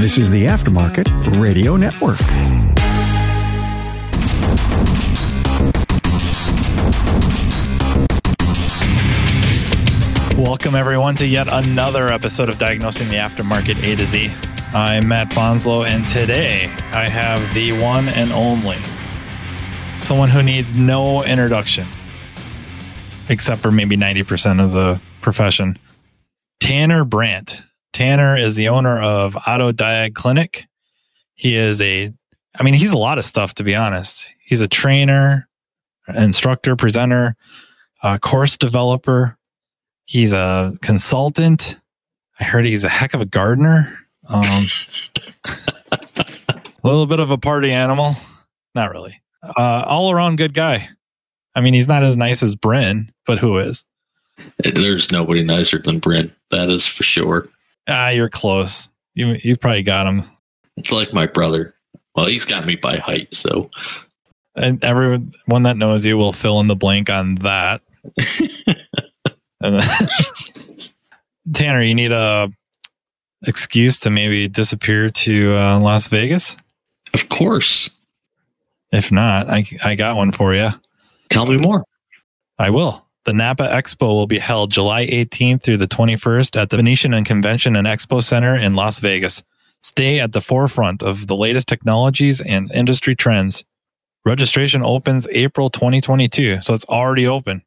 This is the Aftermarket Radio Network. Welcome, everyone, to yet another episode of Diagnosing the Aftermarket A to Z. I'm Matt Fanslow, and today I have the one and only someone who needs no introduction, except for maybe 90% of the profession Tanner Brandt. Tanner is the owner of Auto Diag Clinic. He is a, I mean, he's a lot of stuff, to be honest. He's a trainer, instructor, presenter, uh, course developer, He's a consultant. I heard he's a heck of a gardener. Um, a little bit of a party animal. Not really. Uh, all around good guy. I mean, he's not as nice as Bryn, but who is? There's nobody nicer than Bryn. That is for sure. Ah, you're close. You you probably got him. It's like my brother. Well, he's got me by height, so. And everyone that knows you will fill in the blank on that. And then, Tanner, you need a excuse to maybe disappear to uh, Las Vegas? Of course. If not, I, I got one for you. Tell me more. I will. The Napa Expo will be held July 18th through the 21st at the Venetian and Convention and Expo Center in Las Vegas. Stay at the forefront of the latest technologies and industry trends. Registration opens April 2022, so it's already open.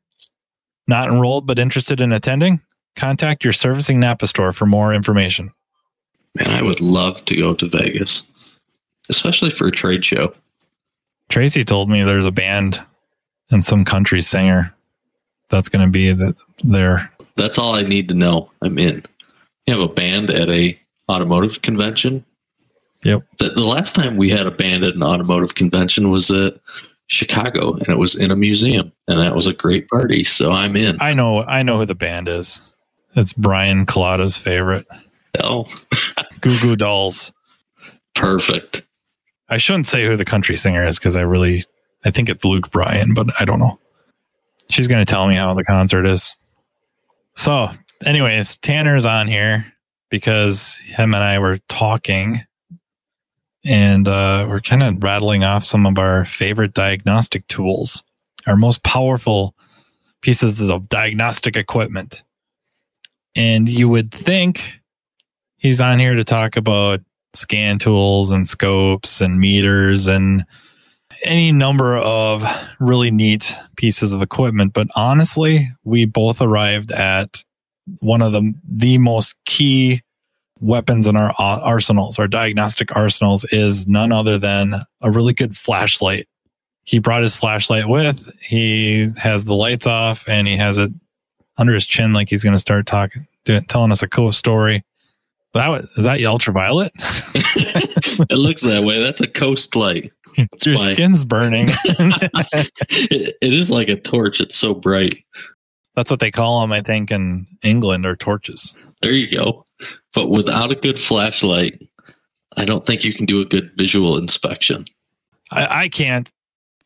Not enrolled but interested in attending? Contact your servicing Napa store for more information. Man, I would love to go to Vegas, especially for a trade show. Tracy told me there's a band and some country singer that's going to be the, there. That's all I need to know. I'm in. You have a band at a automotive convention. Yep. The, the last time we had a band at an automotive convention was at Chicago, and it was in a museum, and that was a great party. So I'm in. I know, I know who the band is. It's Brian Collada's favorite. Oh, Goo Goo Dolls. Perfect. I shouldn't say who the country singer is because I really, I think it's Luke Bryan, but I don't know. She's going to tell me how the concert is. So, anyways, Tanner's on here because him and I were talking and uh, we're kind of rattling off some of our favorite diagnostic tools, our most powerful pieces of diagnostic equipment. And you would think he's on here to talk about scan tools and scopes and meters and any number of really neat pieces of equipment. But honestly, we both arrived at one of the, the most key weapons in our uh, arsenals, our diagnostic arsenals, is none other than a really good flashlight. He brought his flashlight with. He has the lights off and he has it under his chin, like he's going to start talking, telling us a cool story. That is that ultraviolet? it looks that way. That's a coast light. That's Your skin's burning. it, it is like a torch. It's so bright. That's what they call them, I think, in England, or torches. There you go. But without a good flashlight, I don't think you can do a good visual inspection. I, I can't.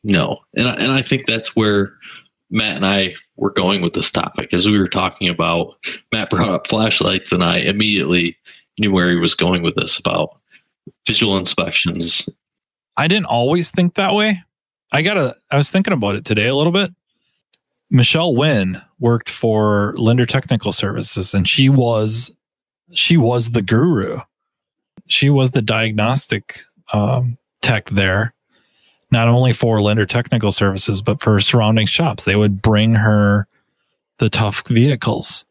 No, and I, and I think that's where Matt and I were going with this topic as we were talking about. Matt brought up flashlights, and I immediately knew where he was going with this about visual inspections. I didn't always think that way. I gotta. I was thinking about it today a little bit. Michelle Wynn worked for Linder Technical Services, and she was she was the guru. She was the diagnostic um, tech there, not only for Linder Technical Services, but for surrounding shops. They would bring her the tough vehicles.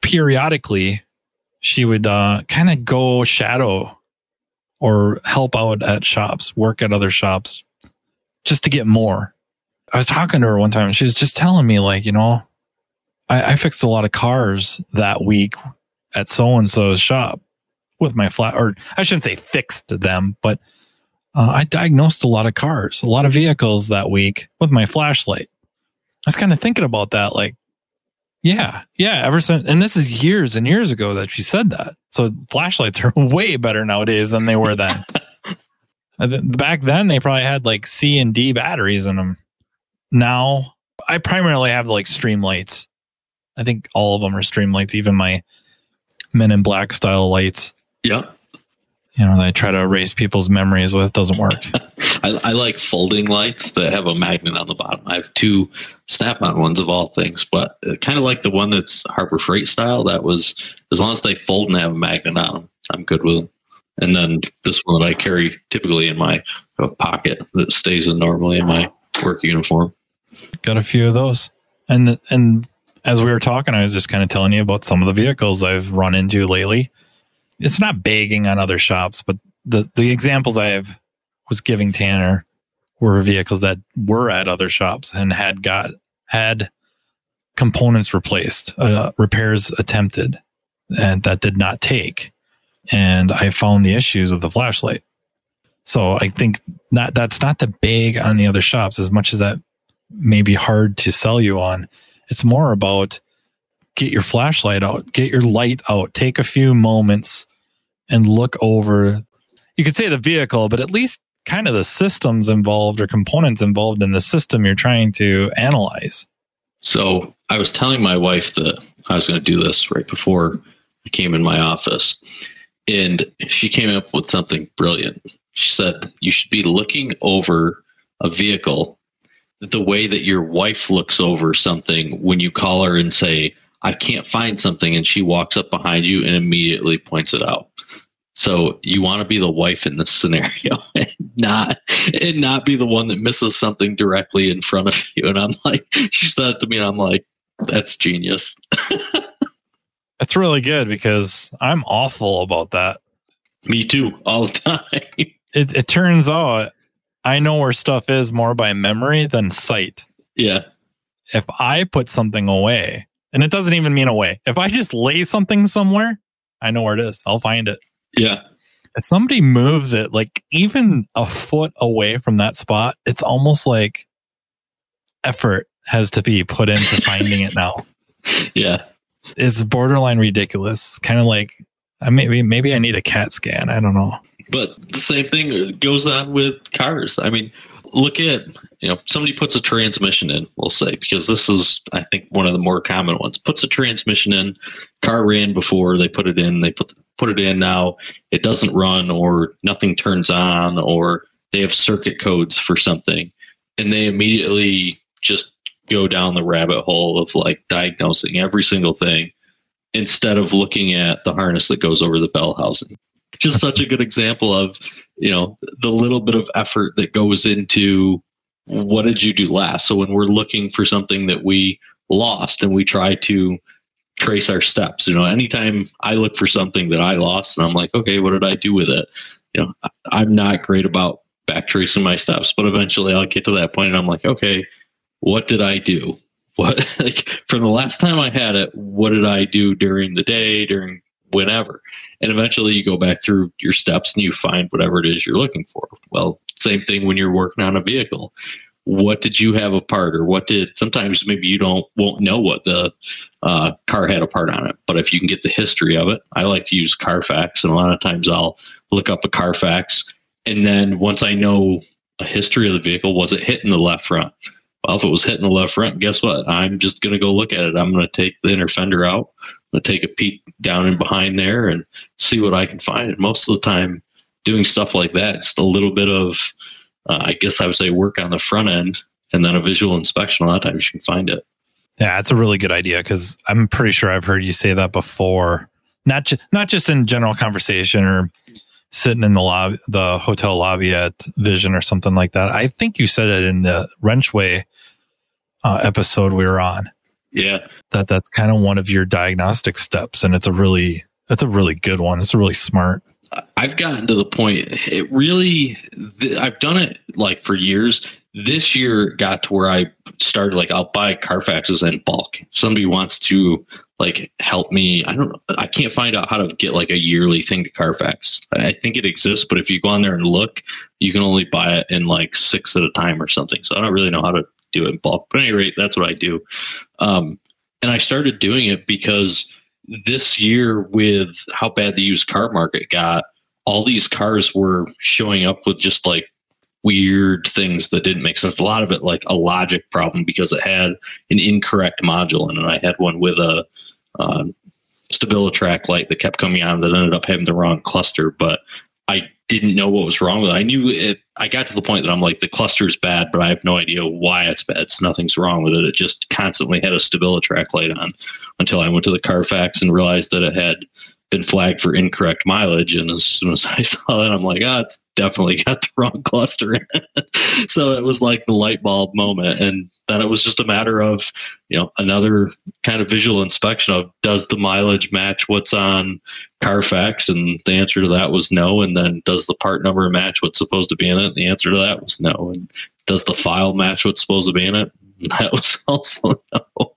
Periodically, she would uh, kind of go shadow or help out at shops, work at other shops just to get more. I was talking to her one time and she was just telling me, like, you know, I, I fixed a lot of cars that week at so and so's shop with my flat, or I shouldn't say fixed them, but uh, I diagnosed a lot of cars, a lot of vehicles that week with my flashlight. I was kind of thinking about that, like, yeah, yeah, ever since, and this is years and years ago that she said that. So flashlights are way better nowadays than they were then. Back then, they probably had like C and D batteries in them. Now, I primarily have like Streamlights. I think all of them are Streamlights, even my Men in Black style lights. Yeah. You know, they try to erase people's memories with doesn't work. I, I, like folding lights that have a magnet on the bottom. I have two snap-on ones of all things, but kind of like the one that's Harbor Freight style. That was as long as they fold and have a magnet on them, I'm good with them. And then this one that I carry typically in my uh, pocket that stays in normally in my work uniform. Got a few of those, and and as we were talking, I was just kind of telling you about some of the vehicles I've run into lately. It's not begging on other shops, but the the examples I have was giving Tanner were vehicles that were at other shops and had got had components replaced, uh, repairs attempted, and that did not take. And I found the issues with the flashlight. So I think not that's not the big on the other shops as much as that may be hard to sell you on. It's more about get your flashlight out, get your light out, take a few moments and look over. You could say the vehicle, but at least kind of the systems involved or components involved in the system you're trying to analyze. So I was telling my wife that I was going to do this right before I came in my office. And she came up with something brilliant. She said, You should be looking over a vehicle the way that your wife looks over something when you call her and say, I can't find something. And she walks up behind you and immediately points it out. So you want to be the wife in this scenario and not and not be the one that misses something directly in front of you. And I'm like, she said to me, and I'm like, that's genius. that's really good because I'm awful about that. Me too, all the time. It, it turns out I know where stuff is more by memory than sight. Yeah. If I put something away, and it doesn't even mean away, if I just lay something somewhere, I know where it is. I'll find it. Yeah. If somebody moves it like even a foot away from that spot, it's almost like effort has to be put into finding it now. Yeah. It's borderline ridiculous. Kind of like I maybe maybe I need a CAT scan. I don't know. But the same thing goes on with cars. I mean, look at you know somebody puts a transmission in we'll say because this is i think one of the more common ones. Puts a transmission in car ran before they put it in they put put it in now it doesn't run or nothing turns on or they have circuit codes for something and they immediately just go down the rabbit hole of like diagnosing every single thing instead of looking at the harness that goes over the bell housing. Just such a good example of you know the little bit of effort that goes into what did you do last so when we're looking for something that we lost and we try to trace our steps. You know, anytime I look for something that I lost and I'm like, okay, what did I do with it? You know, I'm not great about back tracing my steps, but eventually I'll get to that point and I'm like, okay, what did I do? What like from the last time I had it, what did I do during the day, during whenever? And eventually you go back through your steps and you find whatever it is you're looking for. Well, same thing when you're working on a vehicle what did you have a part or what did sometimes maybe you don't won't know what the uh, car had a part on it but if you can get the history of it i like to use carfax and a lot of times i'll look up a carfax and then once i know a history of the vehicle was it hitting the left front well if it was hitting the left front guess what i'm just going to go look at it i'm going to take the inner fender out i'm going to take a peek down and behind there and see what i can find and most of the time doing stuff like that it's a little bit of uh, I guess I would say work on the front end and then a visual inspection. A lot of times you can find it. Yeah, that's a really good idea because I'm pretty sure I've heard you say that before. Not just not just in general conversation or sitting in the lobby, the hotel lobby at Vision or something like that. I think you said it in the Wrenchway uh, episode we were on. Yeah, that that's kind of one of your diagnostic steps, and it's a really that's a really good one. It's a really smart. I've gotten to the point. It really, I've done it like for years. This year got to where I started like I'll buy Carfaxes in bulk. If somebody wants to like help me. I don't. I can't find out how to get like a yearly thing to Carfax. I think it exists, but if you go on there and look, you can only buy it in like six at a time or something. So I don't really know how to do it in bulk. But at any rate, that's what I do. Um, and I started doing it because this year with how bad the used car market got, all these cars were showing up with just like weird things that didn't make sense. A lot of it like a logic problem because it had an incorrect module in it. I had one with a uh, light that kept coming on that ended up having the wrong cluster, but I didn't know what was wrong with it. I knew it. I got to the point that I'm like, the cluster is bad, but I have no idea why it's bad. It's nothing's wrong with it. It just constantly had a StabiliTrak light on until I went to the Carfax and realized that it had been flagged for incorrect mileage. And as soon as I saw that, I'm like, ah, oh, it's definitely got the wrong cluster so it was like the light bulb moment. And then it was just a matter of, you know, another kind of visual inspection of does the mileage match what's on Carfax? And the answer to that was no. And then does the part number match what's supposed to be in it? And the answer to that was no. And does the file match what's supposed to be in it? That was also no.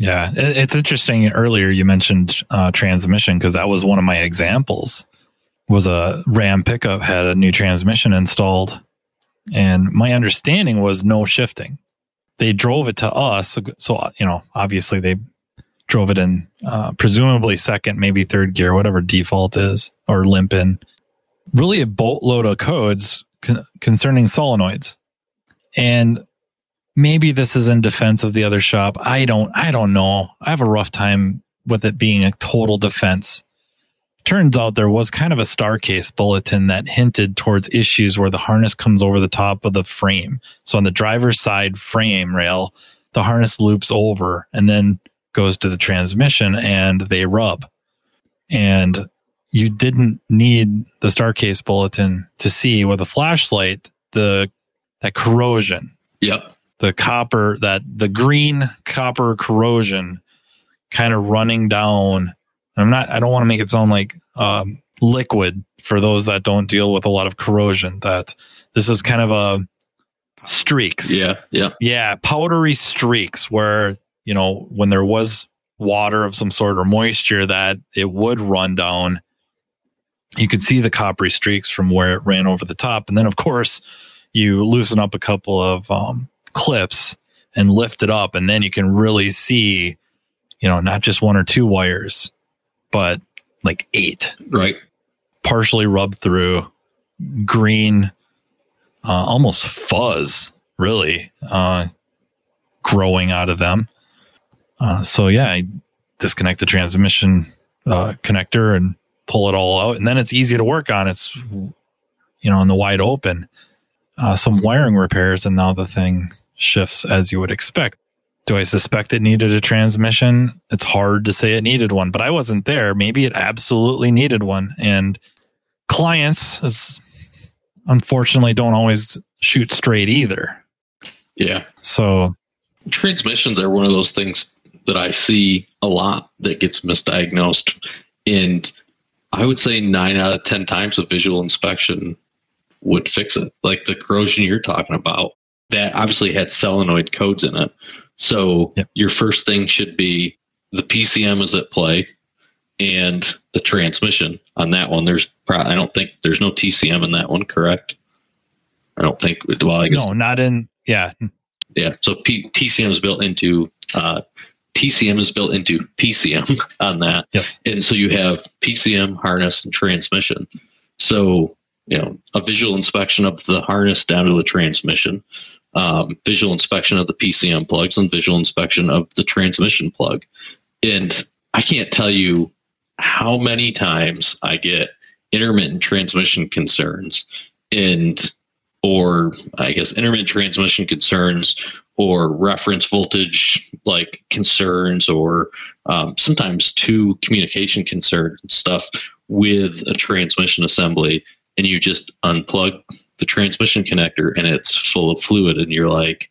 Yeah, it's interesting. Earlier, you mentioned uh, transmission because that was one of my examples. Was a Ram pickup had a new transmission installed, and my understanding was no shifting. They drove it to us, so you know, obviously they drove it in uh, presumably second, maybe third gear, whatever default is, or limp in. Really, a boatload of codes con- concerning solenoids, and maybe this is in defense of the other shop. I don't, I don't know. I have a rough time with it being a total defense. Turns out there was kind of a Starcase bulletin that hinted towards issues where the harness comes over the top of the frame. So on the driver's side frame rail, the harness loops over and then goes to the transmission and they rub. And you didn't need the Starcase bulletin to see with a flashlight the that corrosion. Yep the copper that the green copper corrosion kind of running down. I'm not, I don't want to make it sound like um, liquid for those that don't deal with a lot of corrosion, that this is kind of a streaks. Yeah. Yeah. Yeah. Powdery streaks where, you know, when there was water of some sort or moisture that it would run down. You could see the coppery streaks from where it ran over the top. And then, of course, you loosen up a couple of um, clips and lift it up and then you can really see you know not just one or two wires but like eight. Right. Partially rubbed through green uh, almost fuzz really uh, growing out of them. Uh, so yeah I disconnect the transmission uh, connector and pull it all out and then it's easy to work on. It's you know in the wide open. Uh, some wiring repairs and now the thing shifts as you would expect. Do I suspect it needed a transmission? It's hard to say it needed one, but I wasn't there. Maybe it absolutely needed one. And clients, is, unfortunately, don't always shoot straight either. Yeah. So transmissions are one of those things that I see a lot that gets misdiagnosed. And I would say nine out of 10 times a visual inspection would fix it. Like the corrosion you're talking about that obviously had solenoid codes in it. So yep. your first thing should be the PCM is at play and the transmission on that one. There's probably, I don't think there's no TCM in that one, correct? I don't think, well, I guess. No, not in, yeah. Yeah. So P, TCM is built into, uh, TCM is built into PCM on that. Yes. And so you have PCM, harness, and transmission. So, you know, a visual inspection of the harness down to the transmission um, visual inspection of the PCM plugs and visual inspection of the transmission plug. And I can't tell you how many times I get intermittent transmission concerns and or I guess intermittent transmission concerns or reference voltage like concerns or um, sometimes two communication concern stuff with a transmission assembly and you just unplug the transmission connector and it's full of fluid and you're like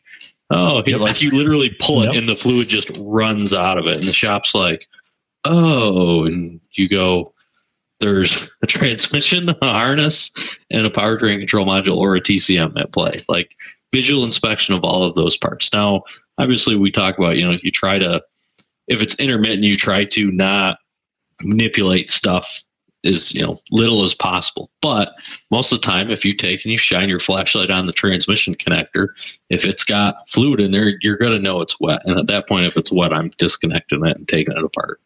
oh yep. like you literally pull it yep. and the fluid just runs out of it and the shop's like oh and you go there's a transmission a harness and a powertrain control module or a tcm at play like visual inspection of all of those parts now obviously we talk about you know if you try to if it's intermittent you try to not manipulate stuff as you know little as possible. But most of the time, if you take and you shine your flashlight on the transmission connector, if it's got fluid in there, you're going to know it's wet. And at that point, if it's wet, I'm disconnecting it and taking it apart.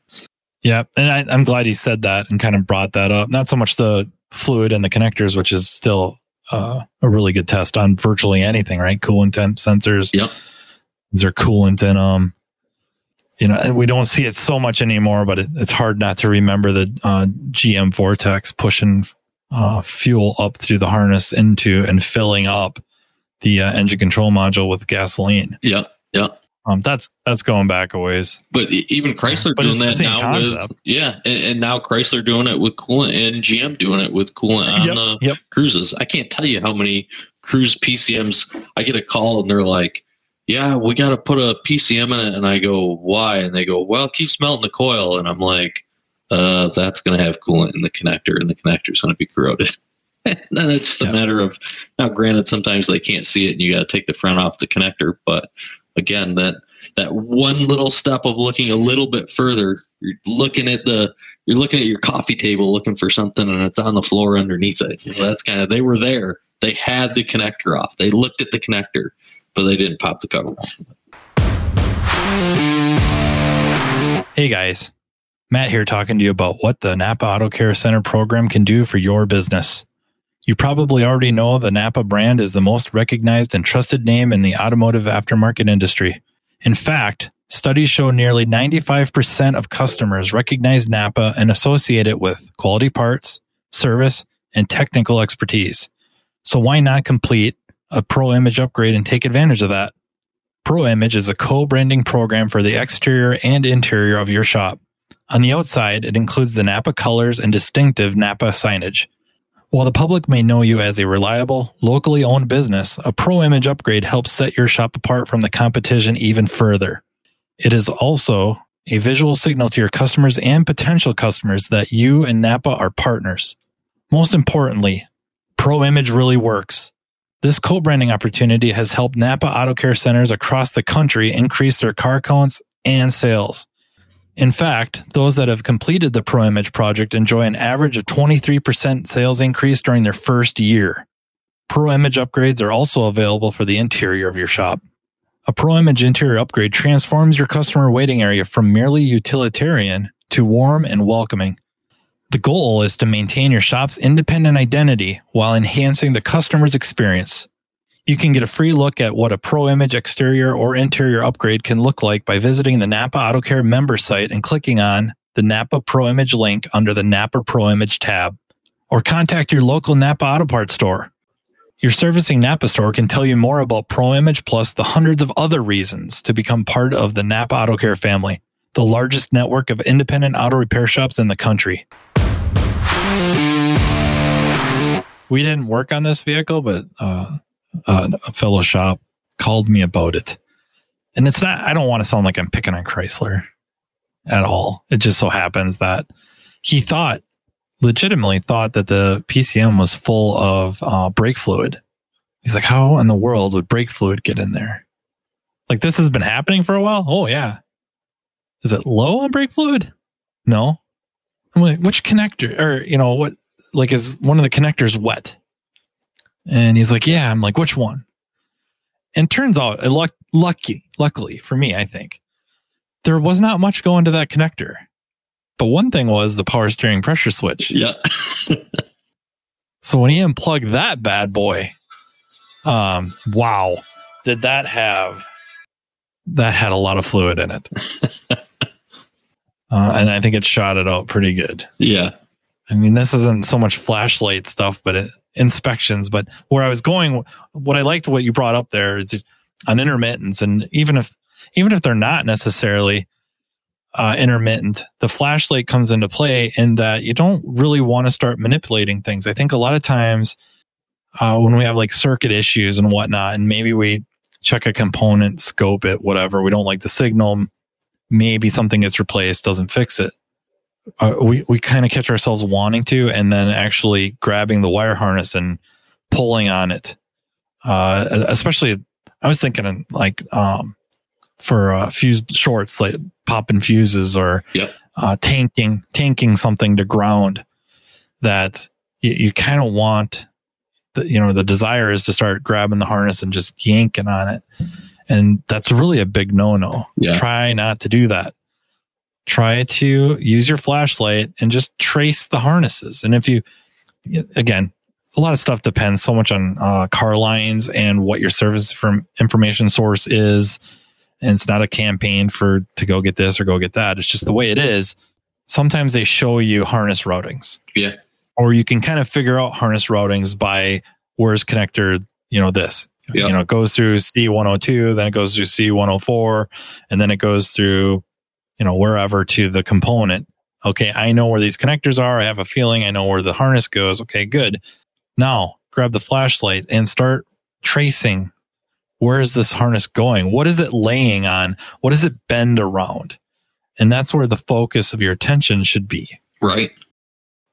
Yeah, and I, I'm glad he said that and kind of brought that up. Not so much the fluid and the connectors, which is still uh, a really good test on virtually anything, right? Coolant temp sensors. Yep. Is there coolant in them? You know, and we don't see it so much anymore, but it, it's hard not to remember the uh, GM Vortec pushing uh, fuel up through the harness into and filling up the uh, engine control module with gasoline. Yep. Yep. Um, that's that's going back a ways. But even Chrysler But doing that now with concept. yeah, and, and now Chrysler doing it with coolant and GM doing it with coolant on Yep, the yep. Cruzes. I can't tell you how many Cruze PCMs I get a call and they're like, "Yeah, we got to put a PCM in it," and I go, "Why?" And they go, "Well, it keeps melting the coil," and I'm like, "Uh, that's going to have coolant in the connector, and the connector's going to be corroded." and it's just a Yeah. matter of now. Granted, sometimes they can't see it, and you got to take the front off the connector, but again, that that one little step of looking a little bit further you're looking at the you're looking at your coffee table looking for something and it's on the floor underneath it know, that's kind of they were there they had the connector off they looked at the connector but they didn't pop the cover Hey guys, Matt here talking to you about what the Napa Auto Care Center program can do for your business. You probably already know the Napa brand is the most recognized and trusted name in the automotive aftermarket industry. In fact, studies show nearly 95% of customers recognize Napa and associate it with quality parts, service, and technical expertise. So why not complete a pro image upgrade and take advantage of that? Pro Image is a co-branding program for the exterior and interior of your shop. On the outside, it includes the Napa colors and distinctive Napa signage. While the public may know you as a reliable, locally owned business, a Pro Image upgrade helps set your shop apart from the competition even further. It is also a visual signal to your customers and potential customers that you and Napa are partners. Most importantly, Pro Image really works. This co-branding opportunity has helped Napa Auto Care centers across the country increase their car counts and sales. In fact, those that have completed the ProImage project enjoy an average of 23% sales increase during their first year. ProImage upgrades are also available for the interior of your shop. A ProImage interior upgrade transforms your customer waiting area from merely utilitarian to warm and welcoming. The goal is to maintain your shop's independent identity while enhancing the customer's experience. You can get a free look at what a Pro Image exterior or interior upgrade can look like by visiting the Napa Auto Care member site and clicking on the Napa Pro Image link under the Napa Pro Image tab, or contact your local Napa Auto Parts store. Your servicing Napa store can tell you more about Pro Image plus the hundreds of other reasons to become part of the Napa Auto Care family, the largest network of independent auto repair shops in the country. We didn't work on this vehicle, but uh, uh, a fellow shop called me about it. And it's not, I don't want to sound like I'm picking on Chrysler at all. It just so happens that he thought, legitimately thought that the PCM was full of uh, brake fluid. He's like, how in the world would brake fluid get in there? Like this has been happening for a while. Oh yeah. Is it low on brake fluid? No. I'm like, which connector or, you know, what, like is one of the connectors wet? And he's like, yeah. I'm like, which one? And turns out, uh, luck, lucky, luckily for me, I think there was not much going to that connector. But one thing was the power steering pressure switch. yeah So when he unplugged that bad boy, um, wow, did that have that had a lot of fluid in it. uh, and I think it shot it out pretty good. yeah I mean, this isn't so much flashlight stuff, but it, inspections. But where I was going, what I liked what you brought up there is on intermittents, and even if even if they're not necessarily uh, intermittent, the flashlight comes into play in that you don't really want to start manipulating things. I think a lot of times uh, when we have like circuit issues and whatnot, and maybe we check a component, scope it, whatever, we don't like the signal. Maybe something gets replaced, doesn't fix it uh, we we kind of catch ourselves wanting to, and then actually grabbing the wire harness and pulling on it. Uh, especially, I was thinking like um, for uh, fuse shorts, like popping fuses or Yep. uh, tanking tanking something to ground. That you, you kind of want. The, you know the desire is to start grabbing the harness and just yanking on it, and that's really a big no no. Yeah. Try not to do that try to use your flashlight and just trace the harnesses. And if you, again, a lot of stuff depends so much on uh, car lines and what your service from information source is. And it's not a campaign for to go get this or go get that. It's just the way it is. Sometimes they show you harness routings. Yeah. or you can kind of figure out harness routings by where's connector, you know, this. Yeah. You know, it goes through C102, then it goes through C104, and then it goes through, you know, wherever to the component. Okay, I know where these connectors are. I have a feeling I know where the harness goes. Okay, good. Now grab the flashlight and start tracing where is this harness going? What is it laying on? What does it bend around? And that's where the focus of your attention should be. Right.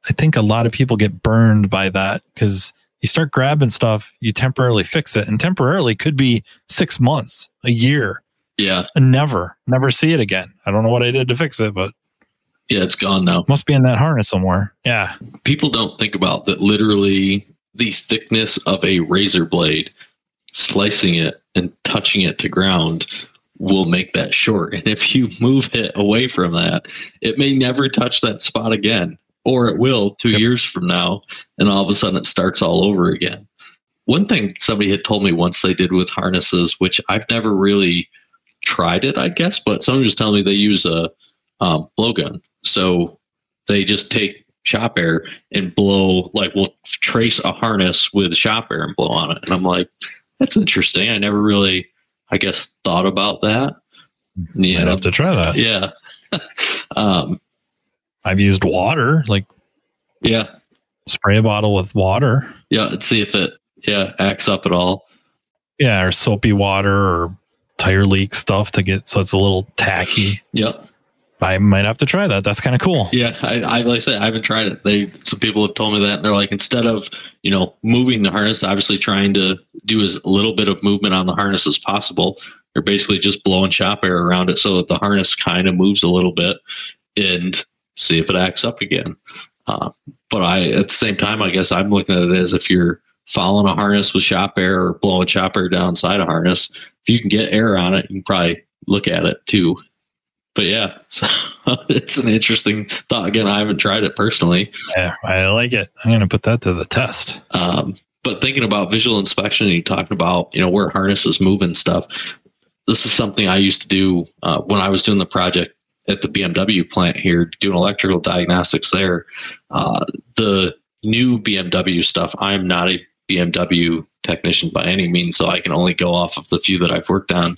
I think a lot of people get burned by that because you start grabbing stuff, you temporarily fix it, and temporarily could be six months, a year, Yeah. and never, never see it again. I don't know what I did to fix it, but Yeah. It's gone now. must be in that harness somewhere. Yeah. People don't think about that literally the thickness of a razor blade, slicing it and touching it to ground will make that short. And if you move it away from that, it may never touch that spot again, or it will two Yep. years from now, and all of a sudden it starts all over again. One thing somebody had told me once they did with harnesses, which I've never really tried it, I guess, but somebody was telling me they use a um, blowgun. So they just take shop air and blow, like, we'll trace a harness with shop air and blow on it. And I'm like, that's interesting. I never really, I guess, thought about that. You I'd have to try that. yeah. um, I've used water, like yeah. spray a bottle with water. Yeah. And see if it, yeah, acts up at all. Yeah, or soapy water or tire leak stuff to get so it's a little tacky. Yep. I might have to try that. That's kind of cool. Yeah, I, I like I said, I haven't tried it. They some people have told me that and they're like instead of you know moving the harness, obviously trying to do as little bit of movement on the harness as possible. They're basically just blowing shop air around it so that the harness kind of moves a little bit and see if it acts up again. Uh, but I at the same time, I guess I'm looking at it as if you're following a harness with shop air or blowing shop air down inside a harness. If you can get air on it, you can probably look at it too but yeah, so it's an interesting thought. Again, I haven't tried it personally, Yeah, I like it. I'm going to put that to the test. um, but thinking about visual inspection, and you talking about you know where harnesses move and stuff. This is something I used to do uh, when I was doing the project at the BMW plant here, doing electrical diagnostics there. Uh, the new BMW stuff, I'm not a BMW technician by any means, so I can only go off of the few that I've worked on.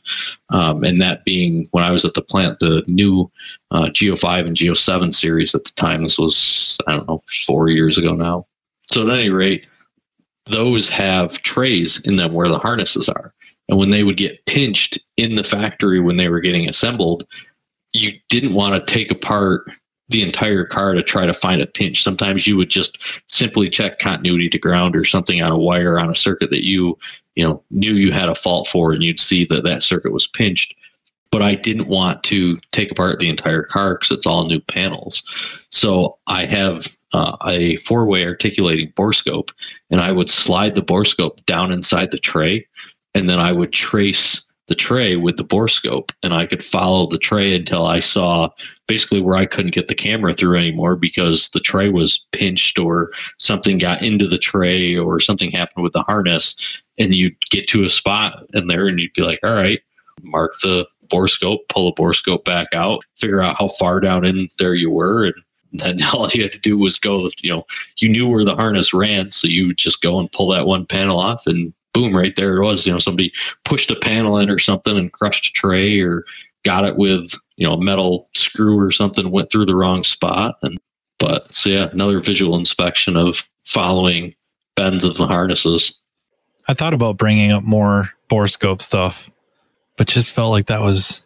Um, and that being when I was at the plant, the new uh, G05 and G07 series at the time. This was, I don't know, four years ago now. So at any rate, those have trays in them where the harnesses are. And when they would get pinched in the factory when they were getting assembled, you didn't want to take apart the entire car to try to find a pinch. Sometimes you would just simply check continuity to ground or something on a wire on a circuit that you, you know, knew you had a fault for and you'd see that that circuit was pinched. But I didn't want to take apart the entire car because it's all new panels. So I have uh, a four-way articulating borescope, and I would slide the borescope down inside the tray, and then I would trace the tray with the borescope, and I could follow the tray until I saw basically where I couldn't get the camera through anymore because the tray was pinched or something got into the tray or something happened with the harness, and you'd get to a spot in there, and you'd be like, "All right." Mark the borescope, pull the borescope back out, figure out how far down in there you were, and then all you had to do was go, you know, you knew where the harness ran, so you just go and pull that one panel off, and boom, right there it was. You know, somebody pushed a panel in or something and crushed a tray, or got it with you know a metal screw or something, went through the wrong spot, and but so yeah, another visual inspection of following bends of the harnesses. I thought about bringing up more borescope stuff, but just felt like that was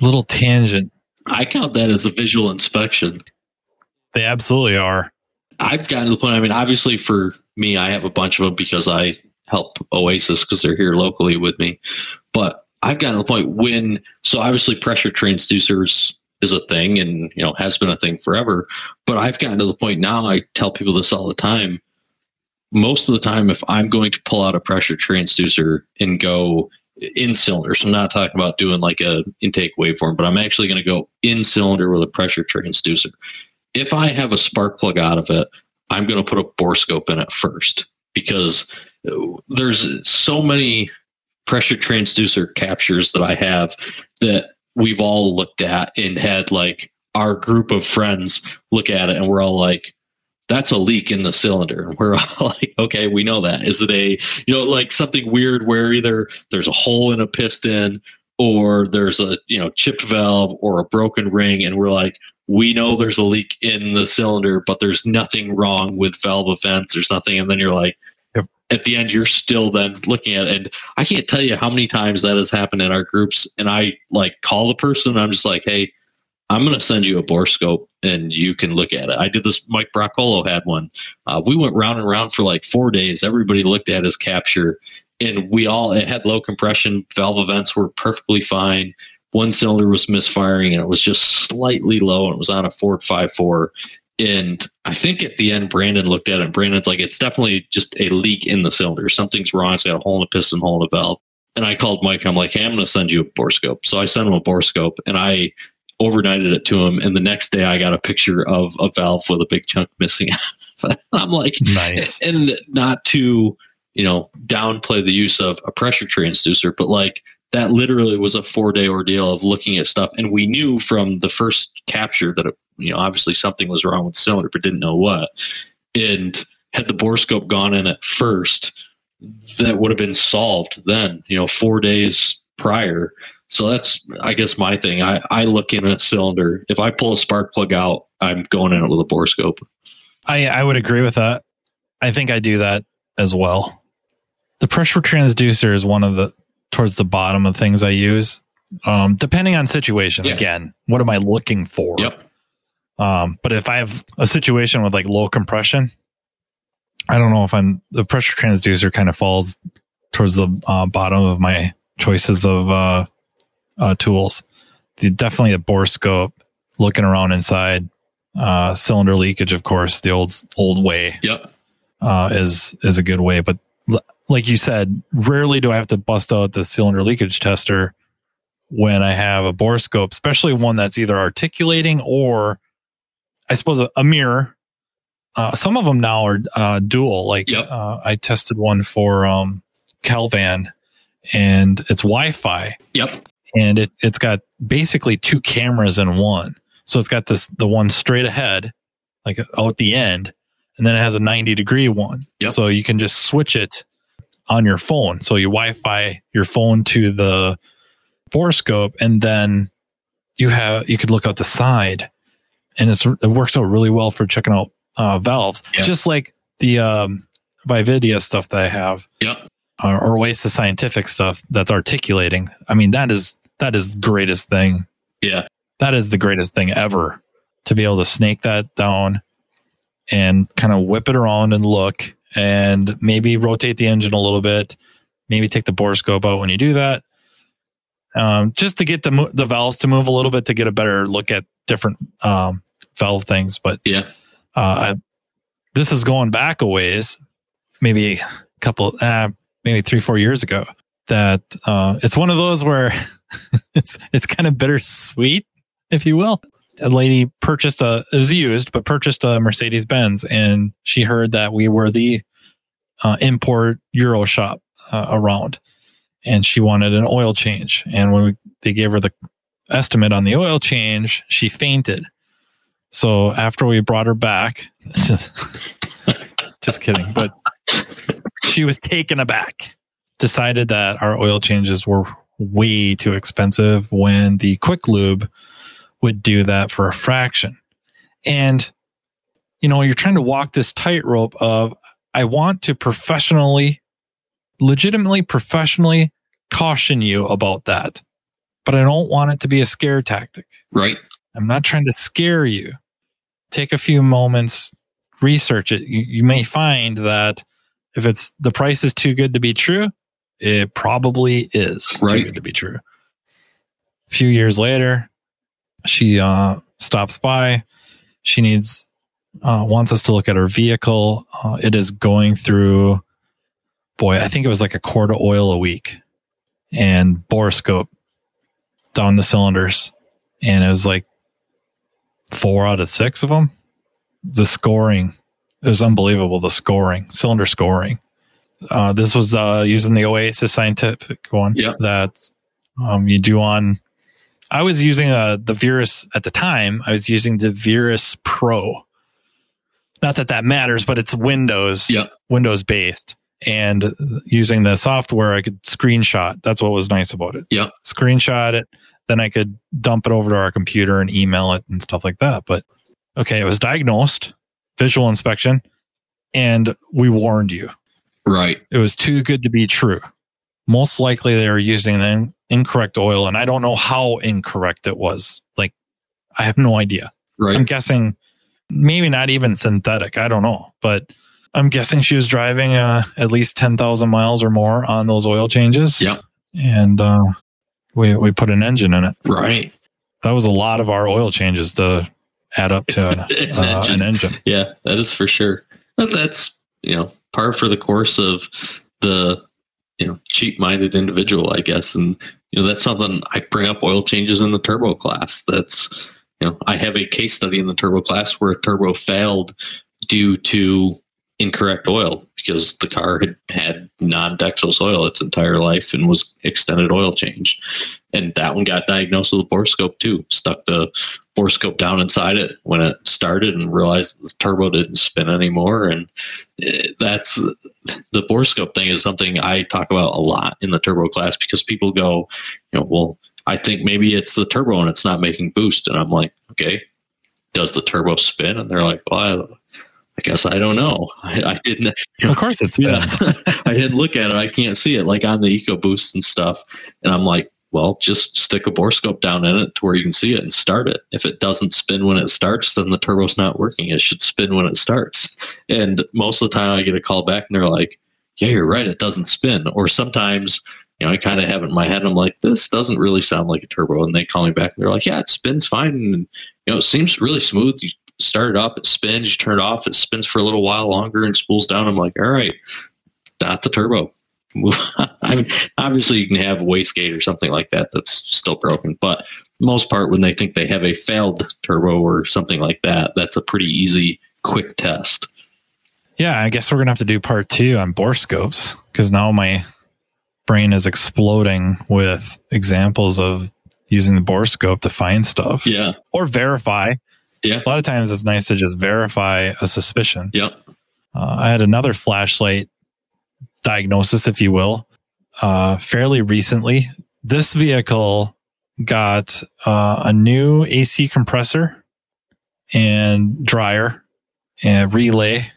a little tangent. I count that as a visual inspection. They absolutely are. I've gotten to the point. I mean, obviously, for me, I have a bunch of them because I help Oasis because they're here locally with me. But I've gotten to the point when, so obviously, pressure transducers is a thing and, you know, has been a thing forever. But I've gotten to the point now, I tell people this all the time. Most of the time, if I'm going to pull out a pressure transducer and go in cylinder, so I'm not talking about doing like a intake waveform, but I'm actually going to go in cylinder with a pressure transducer if I have a spark plug out of it, I'm going to put a borescope in it first because there's so many pressure transducer captures that I have that we've all looked at and had like our group of friends look at it and we're all like, that's a leak in the cylinder. And we're all like, okay, we know that. Is it a, you know, like something weird where either there's a hole in a piston or there's a, you know, chipped valve or a broken ring. And we're like, we know there's a leak in the cylinder, but there's nothing wrong with valve events. There's nothing. And then you're like. At the end, you're still then looking at it. And I can't tell you how many times that has happened in our groups. And I like call the person. I'm just like, hey, I'm going to send you a borescope and you can look at it. I did this. Mike Broccolo had one. Uh, we went round and round for like four days. Everybody looked at his capture, and we all it had low compression. Valve events were perfectly fine. One cylinder was misfiring, and it was just slightly low, and it was on a Ford 5.4. And I think at the end, Brandon looked at it. Brandon's like, "It's definitely just a leak in the cylinder. Something's wrong. It's got a hole in the piston, hole in the valve." And I called Mike. I'm like, "Hey, I'm going to send you a borescope." So I sent him a borescope, and I overnighted it to him. And the next day, I got a picture of a valve with a big chunk missing. I'm like, Nice. and not to you know downplay the use of a pressure transducer, but like that literally was a four day ordeal of looking at stuff, and we knew from the first capture that it, you know obviously something was wrong with the cylinder, but didn't know what. And had the borescope gone in at first, that would have been solved then. You know, four days prior. So that's, I guess, my thing. I, I look in a cylinder. If I pull a spark plug out, I'm going in it with a borescope. I, I would agree with that. I think I do that as well. The pressure transducer is one of the towards the bottom of things I use. Um, depending on situation, Yeah. again, what am I looking for? Yep. Um, but if I have a situation with like low compression, I don't know if I'm the pressure transducer kind of falls towards the uh, bottom of my choices of uh, uh, tools. The, definitely a bore scope, looking around inside, uh, cylinder leakage, of course, the old old way Yep. uh, is is a good way. But l- like you said, rarely do I have to bust out the cylinder leakage tester when I have a bore scope, especially one that's either articulating or, I suppose, a, a mirror. Uh, some of them now are uh, dual. Like Yep. uh, I tested one for um, Calvan, and it's Wi-Fi, Yep. and it it's got basically two cameras in one. So it's got this the one straight ahead, like out the end, and then it has a 90 degree one. Yep. So you can just switch it on your phone. So you Wi-Fi your phone to the borescope, and then you have you could look out the side, and it's it works out really well for checking out uh, valves, Yeah. just like the um, Vividia stuff that I have Yep. or, or Oasis Scientific stuff that's articulating. I mean, that is that is the greatest thing. Yeah. That is the greatest thing ever to be able to snake that down and kind of whip it around and look and maybe rotate the engine a little bit. Maybe take the borescope out when you do that. Um, just to get the the valves to move a little bit to get a better look at different um, valve things. But Yeah. uh, I, this is going back a ways, maybe a couple, uh, maybe three, four years ago. That uh, it's one of those where it's it's kind of bittersweet, if you will. A lady purchased a it was used, but purchased a Mercedes Benz, and she heard that we were the uh, import Euro shop uh, around, and she wanted an oil change. And when we, they gave her the estimate on the oil change, she fainted. So after we brought her back, just, just kidding, but she was taken aback. Decided that our oil changes were way too expensive when the quick lube would do that for a fraction. And, you know, you're trying to walk this tightrope of, I want to professionally, legitimately professionally caution you about that, but I don't want it to be a scare tactic. Right. I'm not trying to scare you. Take a few moments, research it. You, you may find that if it's the price is too good to be true, it probably is too good to be true. A few years later, she uh, stops by. She needs uh, wants us to look at her vehicle. Uh, it is going through, boy, I think it was like a quart of oil a week, and borescope down the cylinders, and it was like four out of six of them. The scoring is unbelievable. The scoring, cylinder scoring. Uh, this was uh, using the Oasis Scientific one Yeah. that um, you do on. I was using uh, the Virus at the time. I was using the Virus Pro not that that matters, but it's Windows, Yeah. Windows based. And using the software, I could screenshot. That's what was nice about it. Yeah. Screenshot it. Then I could dump it over to our computer and email it and stuff like that. But okay, it was diagnosed, visual inspection, and we warned you. Right. It was too good to be true. Most likely they were using the incorrect oil, and I don't know how incorrect it was. Like, I have no idea. Right. I'm guessing maybe not even synthetic. I don't know, but I'm guessing she was driving uh, at least 10,000 miles or more on those oil changes. Yeah. And uh, we, we put an engine in it. right. That was a lot of our oil changes to add up to uh, An an engine. engine. Yeah, that is for sure. But that's you know par for the course of the you know cheap minded individual, I guess, and you know that's something I bring up oil changes in the turbo class. That's you know I have a case study in the turbo class where a turbo failed due to incorrect oil because the car had had non-Dexos oil its entire life and was extended oil change, and that one got diagnosed with a borescope too. Stuck the borescope down inside it when it started and realized the turbo didn't spin anymore. And that's the borescope thing is something I talk about a lot in the turbo class because people go, you know, well, I think maybe it's the turbo and it's not making boost. And I'm like, okay, does the turbo spin? And they're like, well, I, I guess I don't know. I, I didn't. you know, Of course it's yeah. I didn't look at it. I can't see it like on the EcoBoost and stuff. And I'm like, well, just stick a borescope down in it to where you can see it and start it. If it doesn't spin when it starts, then the turbo's not working. It should spin when it starts. And most of the time I get a call back and they're like, yeah, you're right. It doesn't spin. Or sometimes, you know, I kind of have it in my head. I'm like, this doesn't really sound like a turbo. And they call me back and they're like, yeah, it spins fine. And, you know, it seems really smooth. You start it up, it spins, you turn it off, it spins for a little while longer and spools down. I'm like, all right, not the turbo. Move on. I mean, obviously you can have a wastegate or something like that that's still broken, but most part when they think they have a failed turbo or something like that, that's a pretty easy, quick test. Yeah, I guess we're gonna have to do part two on borescopes because now my brain is exploding with examples of using the borescope to find stuff Yeah. or verify. Yeah. A lot of times it's nice to just verify a suspicion. Yep. Uh, I had another flashlight diagnosis, if you will, uh, fairly recently. This vehicle got uh, a new AC compressor and dryer and relay.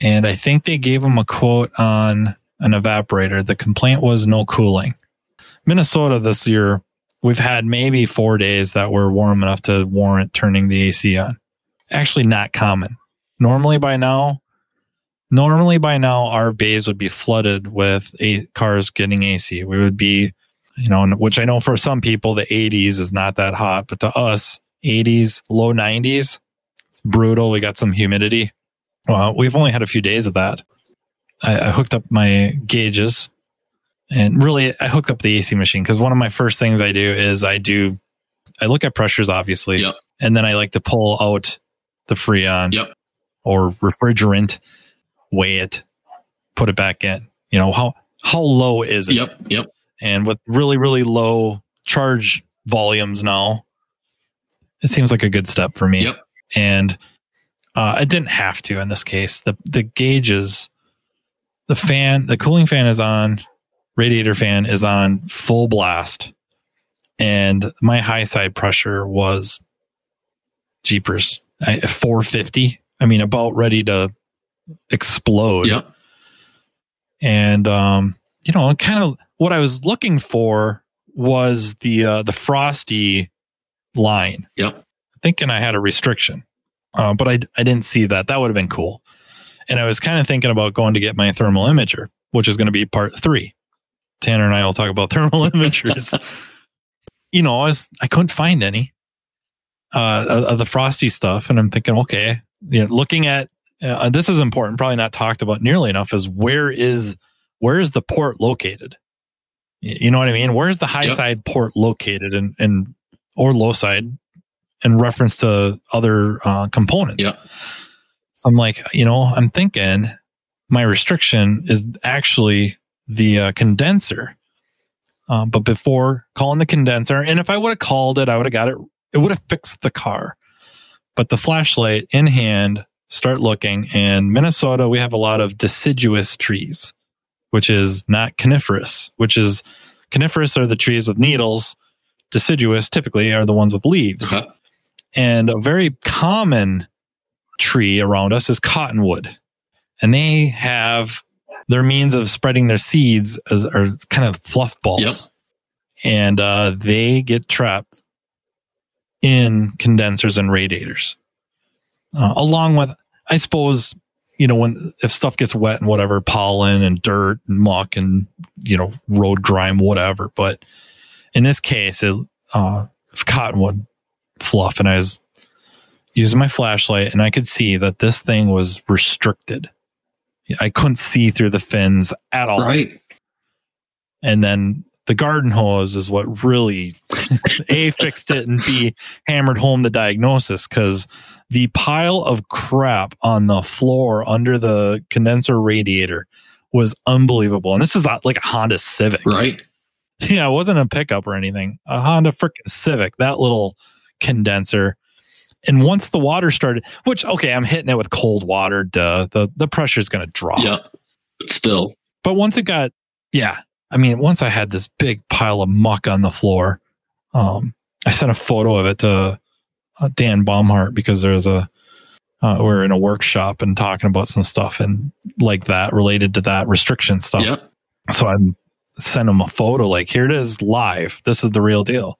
And I think they gave them a quote on an evaporator. The complaint was no cooling. Minnesota this year, we've had maybe four days that were warm enough to warrant turning the AC on. Actually, not common. Normally by now, normally by now our bays would be flooded with a cars getting AC. We would be, you know, which I know for some people the 80s is not that hot, but to us 80s, low 90s, it's brutal. We got some humidity. Well, we've only had a few days of that. I, I hooked up my gauges and really I hook up the AC machine because one of my first things I do is I do I look at pressures obviously, Yep. and then I like to pull out the freon Yep. or refrigerant, weigh it, put it back in. You know how how low is it? Yep. Yep. And with really really low charge volumes now, it seems like a good step for me. Yep. And uh, I didn't have to in this case. The the gauges, the fan, the cooling fan is on, radiator fan is on full blast, and my high side pressure was jeepers I, 450. I mean, about ready to explode. Yep. And um, you know, kind of what I was looking for was the uh, the frosty line Yep. thinking I had a restriction, uh, but I, I didn't see that. That would have been cool. And I was kind of thinking about going to get my thermal imager, which is going to be part three. Tanner and I will talk about thermal imagers. you know, I was I couldn't find any uh, of of the frosty stuff, and I'm thinking, okay, you know, looking at uh, this is important, probably not talked about nearly enough. Is where is where is the port located? You know what I mean? Where's the high Yep. side port located, and and or low side in reference to other uh, components? Yep. So I'm like, you know, I'm thinking my restriction is actually the uh, condenser. Um, but before calling the condenser, and if I would have called it, I would have got it, it would have fixed the car. But the flashlight in hand start looking. And Minnesota, we have a lot of deciduous trees, which is not coniferous, which is coniferous are the trees with needles. Deciduous typically are the ones with leaves. Okay. And a very common tree around us is cottonwood. And they have their means of spreading their seeds as are kind of fluff balls. Yep. And uh, they get trapped in condensers and radiators. Uh, along with, I suppose, you know, when if stuff gets wet and whatever, pollen and dirt and muck and, you know, road grime, whatever. But in this case, it, uh, cottonwood fluff. And I was using my flashlight and I could see that this thing was restricted. I couldn't see through the fins at all. Right. And then the garden hose is what really A fixed it and B hammered home the diagnosis because the pile of crap on the floor under the condenser radiator was unbelievable. And this is like a Honda Civic. Right. Yeah, it wasn't a pickup or anything. A Honda freaking Civic, that little condenser. And once the water started, which okay, I'm hitting it with cold water, duh. The the pressure's gonna drop. Yep. But still. But once it got, yeah, I mean, once I had this big pile of muck on the floor, um, I sent a photo of it to uh, Dan Baumhart because there's a, uh, we're in a workshop and talking about some stuff and like that related to that restriction stuff. Yep. So I sent him a photo like, here it is live. This is the real deal.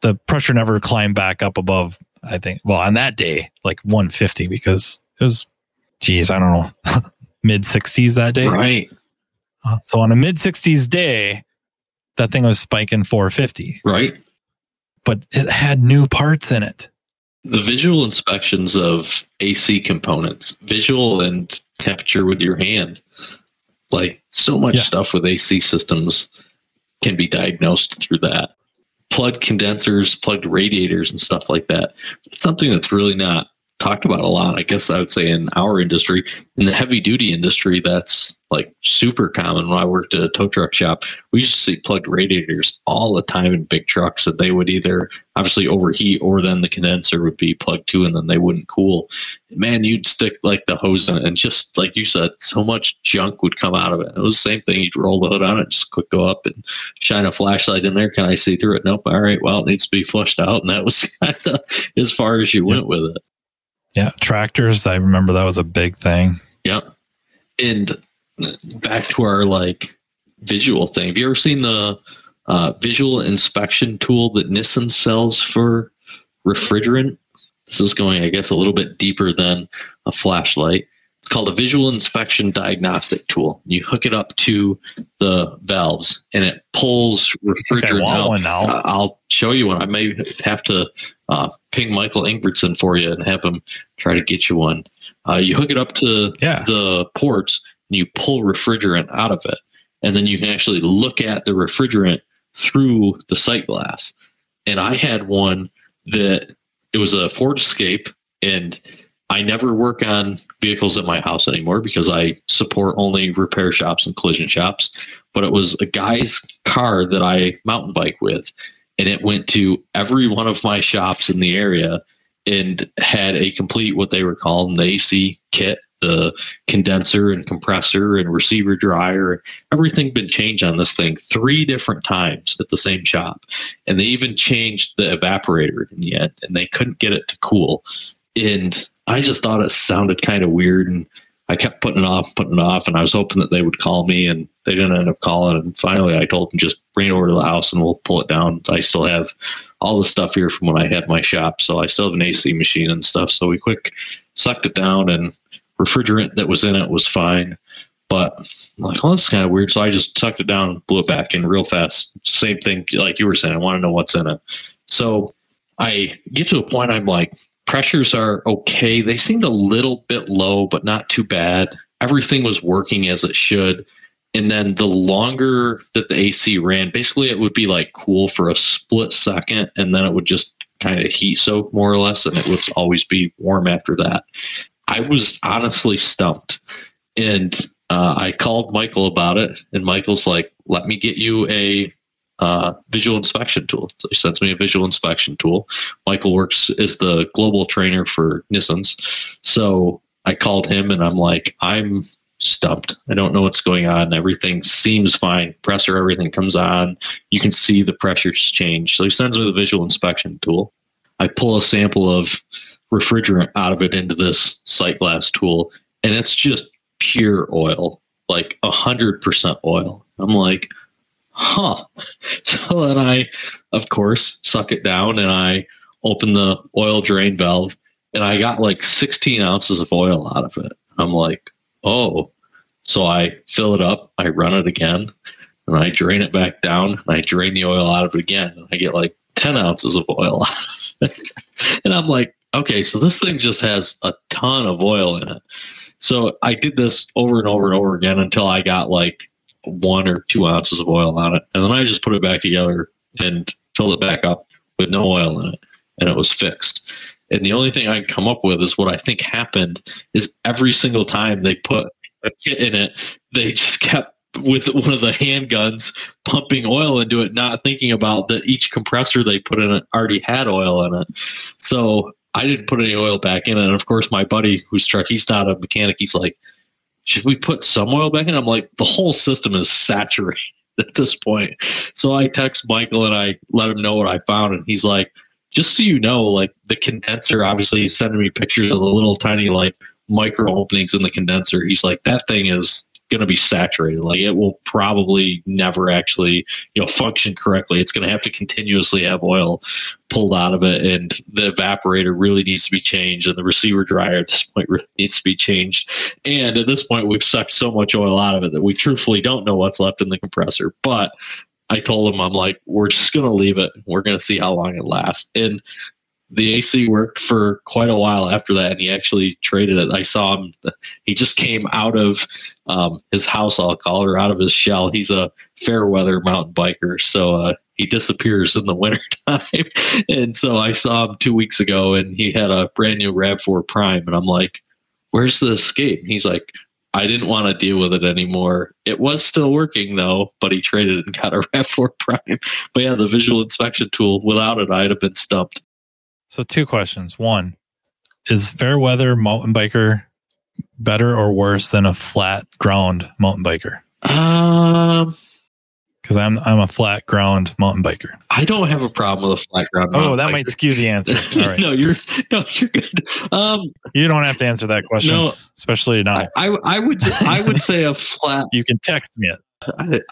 The pressure never climbed back up above, I think, well, on that day, like 150 because it was, geez, I don't know, mid 60s that day. Right. Uh, so on a mid 60s day, that thing was spiking 450, Right. but it had new parts in it. The visual inspections of AC components, visual and temperature with your hand, like so much Yeah. stuff with AC systems can be diagnosed through that. Plugged condensers, plugged radiators, and stuff like that. It's something that's really not talked about a lot. I guess I would say in our industry, in the heavy duty industry, that's like super common. When I worked at a tow truck shop, we used to see plugged radiators all the time in big trucks, and they would either obviously overheat or then the condenser would be plugged too, and then they wouldn't cool. Man, you'd stick like the hose in it, and just like you said, so much junk would come out of it. It was the same thing. You'd roll the hood on it, just quick go up and shine a flashlight in there. Can I see through it? Nope. All right. Well, it needs to be flushed out, and that was kind of as far as you went with it. Yeah. Tractors, I remember that was a big thing. Yep. And back to our like visual thing. Have you ever seen the uh, visual inspection tool that Nissens sells for refrigerant? This is going, I guess, a little bit deeper than a flashlight. It's called a visual inspection diagnostic tool. You hook it up to the valves and it pulls I think I refrigerant out. Uh, I'll show you one. I may have to uh, ping Michael Ingbertson for you and have him try to get you one. Uh, you hook it up to Yeah. the ports and you pull refrigerant out of it. And then you can actually look at the refrigerant through the sight glass. And I had one that it was a Ford Escape, and I never work on vehicles at my house anymore because I support only repair shops and collision shops. But it was a guy's car that I mountain bike with, and it went to every one of my shops in the area and had a complete what they were calling the AC kit, the condenser and compressor and receiver dryer, everything been changed on this thing three different times at the same shop. And they even changed the evaporator in the end, and they couldn't get it to cool. And I just thought it sounded kind of weird and I kept putting it off, putting it off, and I was hoping that they would call me, and they didn't end up calling. And finally, I told them just bring it over to the house, and we'll pull it down. I still have all the stuff here from when I had my shop, so I still have an AC machine and stuff. So we quick sucked it down, and refrigerant that was in it was fine. But I'm like, this is kind of weird. So I just sucked it down and blew it back in real fast. Same thing, like you were saying. I want to know what's in it. So I get to a point. I'm like, pressures are okay. They seemed a little bit low, but not too bad. Everything was working as it should. And then the longer that the AC ran, basically it would be like cool for a split second, and then it would just kind of heat soak more or less, and it would always be warm after that. I was honestly stumped. And uh, I called Michael about it, and Michael's like, let me get you a uh, visual inspection tool. So he sends me a visual inspection tool. Michael works is the global trainer for Nissens. So I called him and I'm like, I'm stumped. I don't know what's going on. Everything seems fine. Pressure, everything comes on. You can see the pressures change. So he sends me the visual inspection tool. I pull a sample of refrigerant out of it into this sight glass tool, and it's just pure oil, like a hundred percent oil. I'm like, huh. So then I, of course, suck it down and I open the oil drain valve and I got like 16 ounces of oil out of it. I'm like, oh. So I fill it up, I run it again, and I drain it back down, and I drain the oil out of it again. And I get like 10 ounces of oil of and I'm like, okay, so this thing just has a ton of oil in it. So I did this over and over and over again until I got like one or two ounces of oil on it. And then I just put it back together and filled it back up with no oil in it. And it was fixed. And the only thing I can come up with is what I think happened is every single time they put a kit in it, they just kept with one of the handguns pumping oil into it, not thinking about that each compressor they put in it already had oil in it. So I didn't put any oil back in it. And of course, my buddy whose truck, he's not a mechanic, he's like, should we put some oil back in? I'm like, the whole system is saturated at this point. So I text Michael and I let him know what I found. And he's like, just so you know, like the condenser, obviously he's sending me pictures of the little tiny like micro openings in the condenser. He's like, that thing is going to be saturated. Like it will probably never actually, you know, function correctly. It's going to have to continuously have oil pulled out of it, and the evaporator really needs to be changed, and the receiver dryer at this point really needs to be changed. And at this point, we've sucked so much oil out of it that we truthfully don't know what's left in the compressor. But I told him, I'm like, we're just going to leave it. We're going to see how long it lasts. And the AC worked for quite a while after that, and he actually traded it. I saw him; he just came out of um, his house, I'll call out of his shell. He's a fair weather mountain biker, so uh, he disappears in the wintertime. and so I saw him two weeks ago, and he had a brand new Rav4 Prime, and I'm like, "Where's the escape?" And he's like, I didn't want to deal with it anymore. It was still working though, but he traded it and got a RAV4 Prime. But yeah, the visual inspection tool, without it, I'd have been stumped. So two questions. One, is fair weather mountain biker better or worse than a flat ground mountain biker? Um, Because I'm I'm a flat ground mountain biker. I don't have a problem with a flat ground. Oh, that biker. might skew the answer. All right, no, you're no, you're good. Um, you don't have to answer that question, no, especially not. I, I, I would, I would say a flat. you can text me it.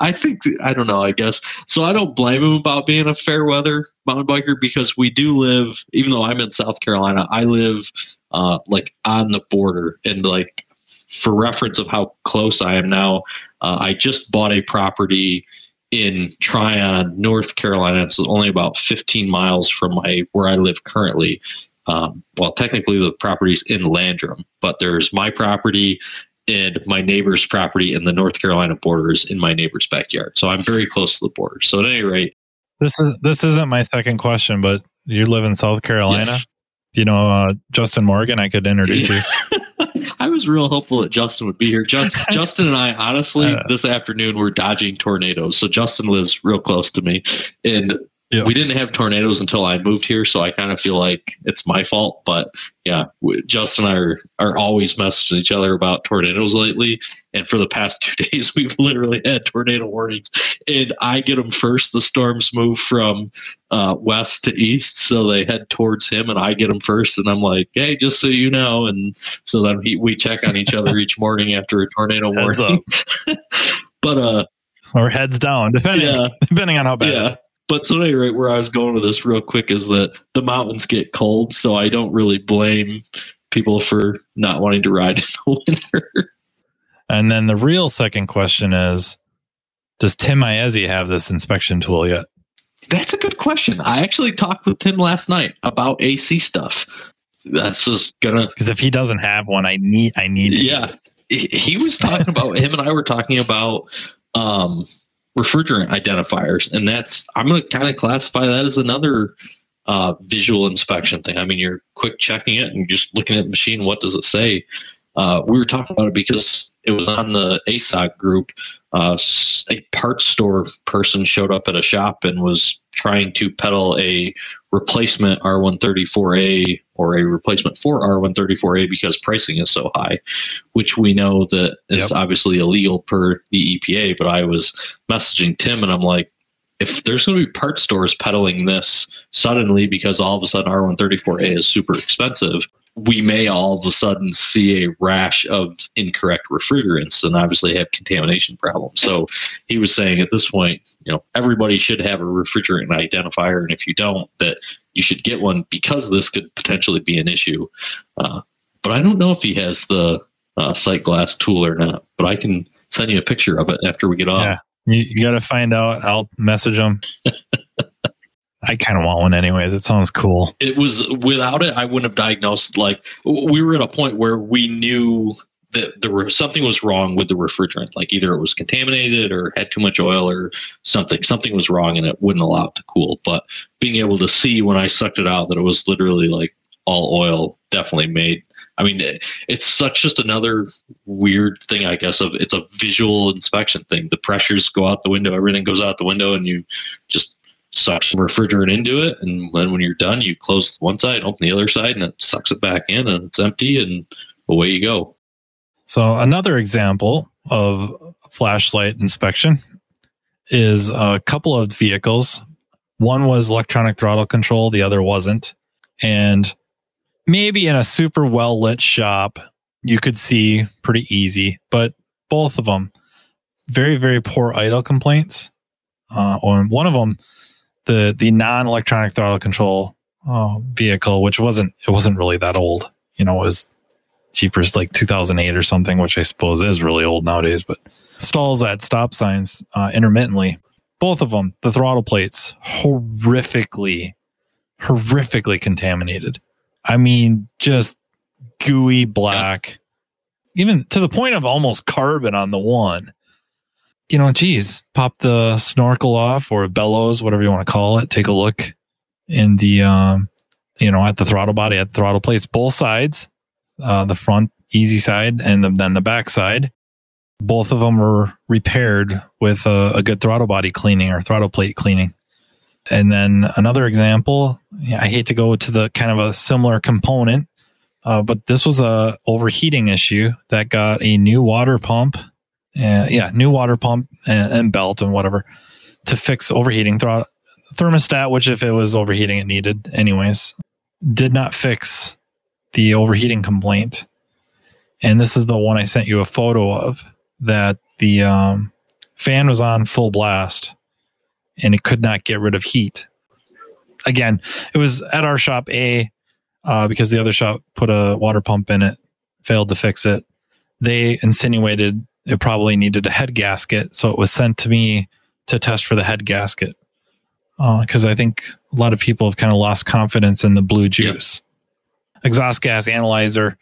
I, think I don't know. I guess so. I don't blame him about being a fair weather mountain biker because we do live. Even though I'm in South Carolina, I live uh, like on the border, and like for reference of how close I am now, uh, I just bought a property in Tryon, North Carolina. It's only about 15 miles from my where I live currently. Um, well, technically the property's in Landrum, but there's my property and my neighbor's property and the North Carolina border is in my neighbor's backyard. So I'm very close to the border. So at any rate, This is this isn't my second question, but you live in South Carolina. yes. Do you know uh, Justin Morgan? I could introduce you. I was real hopeful that Justin would be here. Just, Justin and I, honestly, Uh. this afternoon we're dodging tornadoes. So Justin lives real close to me, and Yeah. we didn't have tornadoes until I moved here. So I kind of feel like it's my fault. But yeah, we, Justin and I are, are always messaging each other about tornadoes lately. And for the past two days, we've literally had tornado warnings. And I get them first. The storms move from uh, west to east, so they head towards him, and I get them first. And I'm like, hey, just so you know. And so then he, we check on each other each morning after a tornado Heads warning. but uh, or heads down, depending yeah, depending on how bad. yeah. But so at any rate, where I was going with this real quick is that the mountains get cold, so I don't really blame people for not wanting to ride in the winter. And then the real second question is, does Tim Iezzi have this inspection tool yet? That's a good question. I actually talked with Tim last night about AC stuff. That's just gonna Because if he doesn't have one, I need I need. Yeah he he was talking about him and i were talking about um refrigerant identifiers. And that's i'm going to kind of classify that as another uh, visual inspection thing. I mean you're quick checking it and just looking at the machine what does it say? Uh, we were talking about it because it was on the ASOC group. Uh, a parts store person showed up at a shop and was trying to peddle a replacement R134A or a replacement for R134A because pricing is so high, which we know that is yep. obviously illegal per the EPA. But I was messaging Tim and I'm like, if there's going to be part stores peddling this suddenly because all of a sudden R134A is super expensive, we may all of a sudden see a rash of incorrect refrigerants and obviously have contamination problems. So he was saying at this point, you know, everybody should have a refrigerant identifier, and if you don't, that you should get one because this could potentially be an issue. Uh, but I don't know if he has the uh, sight glass tool or not. But I can send you a picture of it after we get off. Yeah, you, you got to find out. I'll message him. I kind of want one anyways. It sounds cool. It was without it, I wouldn't have diagnosed. Like we were at a point where we knew that there were something was wrong with the refrigerant. Like either it was contaminated or had too much oil or something. Something was wrong and it wouldn't allow it to cool. But being able to see when I sucked it out that it was literally like all oil definitely made I mean, it's such just another weird thing, I guess. Of it's a visual inspection thing. The pressures go out the window, everything goes out the window, and you just suck some refrigerant into it. And then when you're done, you close one side, open the other side, and it sucks it back in, and it's empty, and away you go. So another example of flashlight inspection is a couple of vehicles. One was electronic throttle control, the other wasn't, and maybe in a super well lit shop, you could see pretty easy, but both of them, very, very poor idle complaints. Uh, on one of them, the, the non electronic throttle control uh, vehicle, which wasn't, it wasn't really that old, you know, it was cheapers like 2008 or something, which I suppose is really old nowadays, but stalls at stop signs uh, intermittently. Both of them, the throttle plates, horrifically, horrifically contaminated. I mean, just gooey black, yeah. even to the point of almost carbon on the one. You know, geez, pop the snorkel off or bellows, whatever you want to call it. Take a look in the, um, you know, at the throttle body, at the throttle plates, both sides, uh, the front easy side and the, then the back side. Both of them were repaired with a, a good throttle body cleaning or throttle plate cleaning. And then another example, I hate to go to the kind of a similar component, uh, but this was a overheating issue that got a new water pump, yeah, new water pump and, and, belt and whatever to fix overheating Th- thermostat, which if it was overheating, it needed anyways, did not fix the overheating complaint. And this is the one I sent you a photo of that the um, fan was on full blast and it could not get rid of heat. Again, it was at our shop A uh, because the other shop put a water pump in it, failed to fix it. They insinuated it probably needed a head gasket, so it was sent to me to test for the head gasket because uh, I think a lot of people have kind of lost confidence in the blue juice. Yep. Exhaust gas analyzer.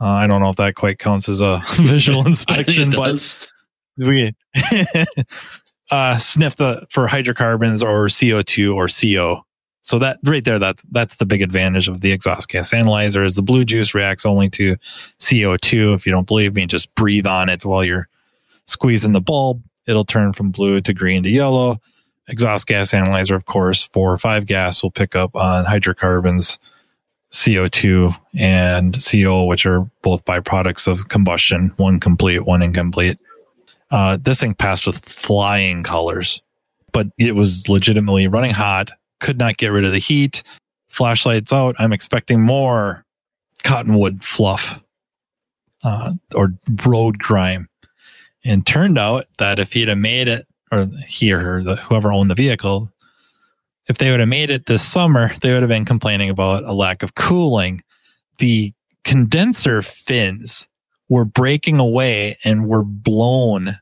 Uh, I don't know if that quite counts as a visual inspection, but we uh, sniff the for hydrocarbons or CO2 or CO. So that right there, that's that's the big advantage of the exhaust gas analyzer is the blue juice reacts only to CO2. If you don't believe me, just breathe on it while you're squeezing the bulb. It'll turn from blue to green to yellow. Exhaust gas analyzer, of course, four or five gas will pick up on hydrocarbons, CO2 and CO, which are both byproducts of combustion, one complete, one incomplete. Uh, this thing passed with flying colors, but it was legitimately running hot, could not get rid of the heat. Flashlights out. I'm expecting more cottonwood fluff uh, or road grime. And turned out that if he'd have made it, or he or her, the, whoever owned the vehicle, if they would have made it this summer, they would have been complaining about a lack of cooling. The condenser fins were breaking away and were blown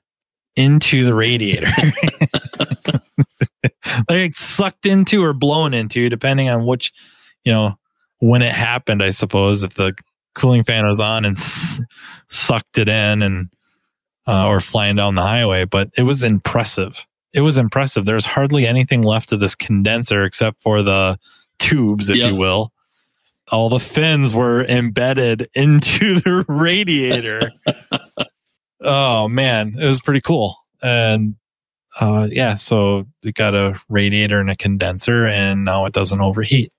into the radiator. like sucked into or blown into, depending on which, you know, when it happened, I suppose, if the cooling fan was on and s- sucked it in and, uh, or flying down the highway, but it was impressive. It was impressive. There's hardly anything left of this condenser except for the tubes, if yep. you will all the fins were embedded into the radiator. oh man, it was pretty cool. And uh, yeah, so it got a radiator and a condenser, and now it doesn't overheat.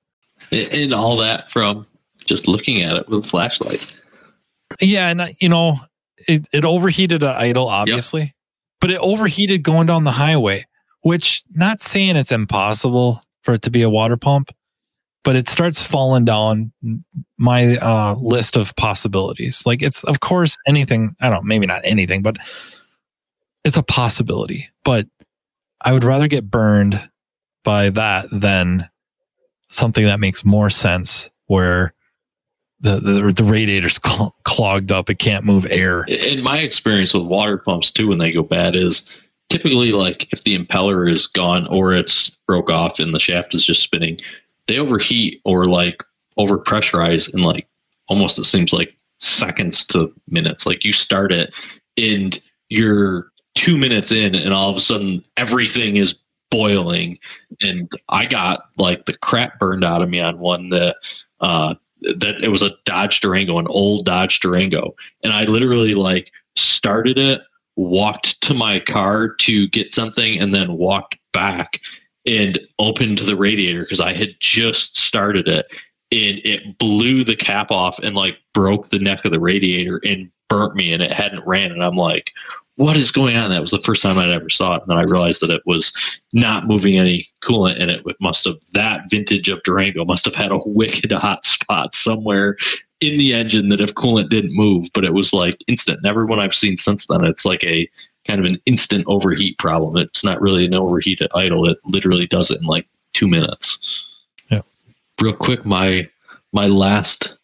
And all that from just looking at it with a flashlight. Yeah, and you know, it, it overheated at idle, obviously, yep. but it overheated going down the highway. Which, not saying it's impossible for it to be a water pump, but it starts falling down my uh, list of possibilities. Like it's, of course, anything. I don't, maybe not anything, but it's a possibility. But I would rather get burned by that than something that makes more sense where the the, the radiator's cl- clogged up. It can't move air. In my experience with water pumps too, when they go bad, is typically like if the impeller is gone or it's broke off and the shaft is just spinning, they overheat or like over pressurize in like almost it seems like seconds to minutes. Like you start it and you're two minutes in and all of a sudden everything is boiling and I got like the crap burned out of me on one that uh that it was a Dodge Durango, an old Dodge Durango. And I literally like started it, walked to my car to get something, and then walked back and opened the radiator because I had just started it. And it blew the cap off and like broke the neck of the radiator and burnt me and it hadn't ran. And I'm like, what is going on? That was the first time I'd ever saw it. And then I realized that it was not moving any coolant and it must have, that vintage of Durango must have had a wicked hot spot somewhere in the engine that if coolant didn't move, but it was like instant. And everyone I've seen since then, it's like a kind of an instant overheat problem. It's not really an overheat at idle. It literally does it in like two minutes. Yeah. Real quick, my, my last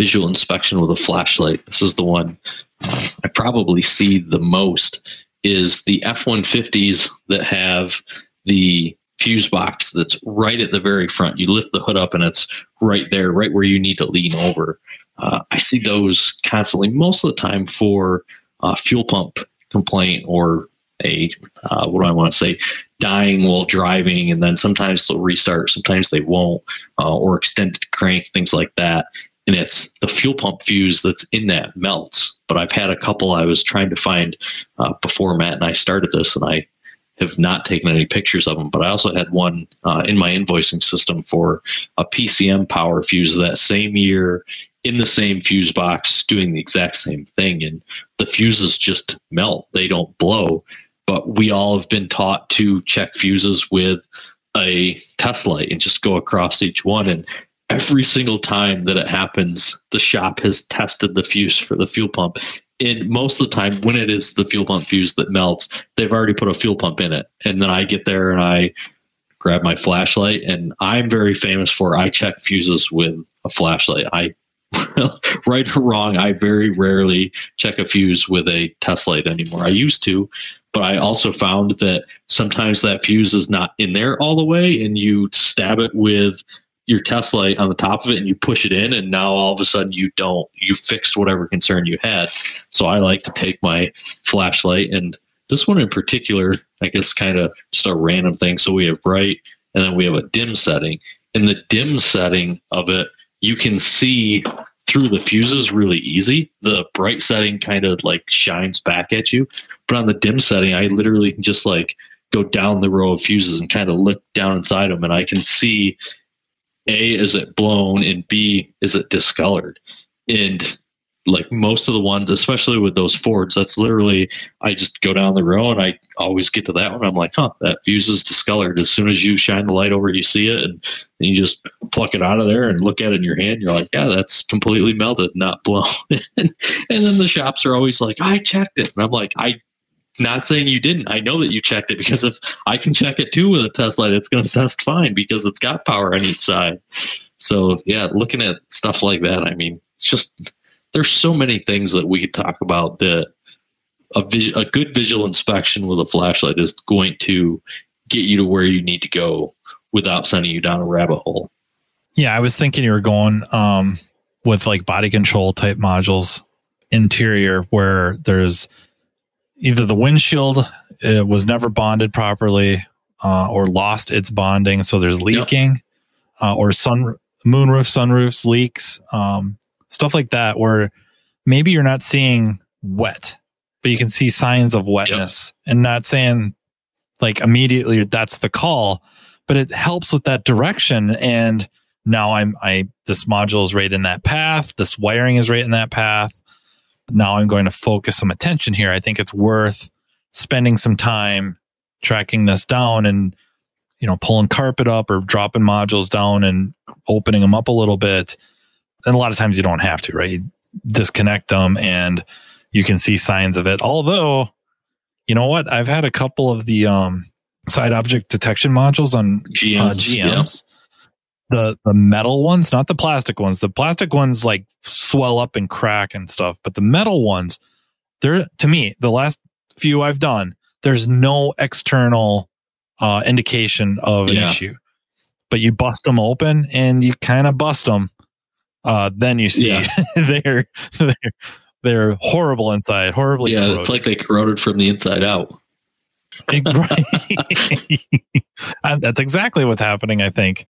visual inspection with a flashlight. This is the one I probably see the most is the F 150s that have the fuse box that's right at the very front. You lift the hood up and it's right there, right where you need to lean over. Uh, I see those constantly, most of the time for uh, fuel pump complaint or a uh, what do I want to say, dying while driving, and then sometimes they'll restart, sometimes they won't, uh, or extended crank, things like that and it's the fuel pump fuse that's in that melts. But I've had a couple I was trying to find uh, before Matt and I started this, and I have not taken any pictures of them. But I also had one uh, in my invoicing system for a PCM power fuse that same year in the same fuse box doing the exact same thing. And the fuses just melt, they don't blow. But we all have been taught to check fuses with a test light and just go across each one. And every single time that it happens, the shop has tested the fuse for the fuel pump. And most of the time, when it is the fuel pump fuse that melts, they've already put a fuel pump in it. And then I get there and I grab my flashlight. And I'm very famous for I check fuses with a flashlight. I right or wrong, I very rarely check a fuse with a test light anymore. I used to, but I also found that sometimes that fuse is not in there all the way, and you stab it with your test light on the top of it and you push it in and now all of a sudden you don't you fixed whatever concern you had. So i like to take my flashlight and this one in particular i guess kind of just a random thing. So we have bright and then we have a dim setting. In the dim setting of it you can see through the fuses really easy. The bright setting kind of like shines back at you. But on the dim setting i literally can just like go down the row of fuses and kind of look down inside them and i can see a, is it blown? And B, is it discolored? And like most of the ones, especially with those Fords, that's literally I just go down the row and I always get to that one. I'm like, huh, that fuse is discolored. As soon as you shine the light over, you see it, and, and you just pluck it out of there and look at it in your hand. You're like, yeah, that's completely melted, not blown. and, and then the shops are always like, I checked it, and I'm like, I not saying you didn't. I know that you checked it because if I can check it too with a test light, it's going to test fine because it's got power on each side. So yeah, looking at stuff like that, I mean, it's just there's so many things that we could talk about that a, vis- a good visual inspection with a flashlight is going to get you to where you need to go without sending you down a rabbit hole. Yeah, I was thinking you were going um, with like body control type modules interior where there's either the windshield uh, was never bonded properly uh, or lost its bonding, so there's leaking, yep. uh, or sun moonroof sunroofs leaks, um, stuff like that, where maybe you're not seeing wet, but you can see signs of wetness and not saying like immediately that's the call, but it helps with that direction. And now I'm, I, this module is right in that path. This wiring is right in that path. Now I'm going to focus some attention here. I think it's worth spending some time tracking this down and, you know, pulling carpet up or dropping modules down and opening them up a little bit. And a lot of times you don't have to, right? You disconnect them and you can see signs of it. Although, you know what? I've had a couple of the um, side object detection modules on GMs. Uh, GMs. Yeah. The the metal ones, not the plastic ones. The plastic ones like swell up and crack and stuff, but the metal ones, they're to me the last few I've done. There's no external uh, indication of an yeah. issue, but you bust them open and you kind of bust them. Uh, then you see yeah. they're, they're they're horrible inside, horribly. Yeah, corroded. it's like they corroded from the inside out. That's exactly what's happening. I think.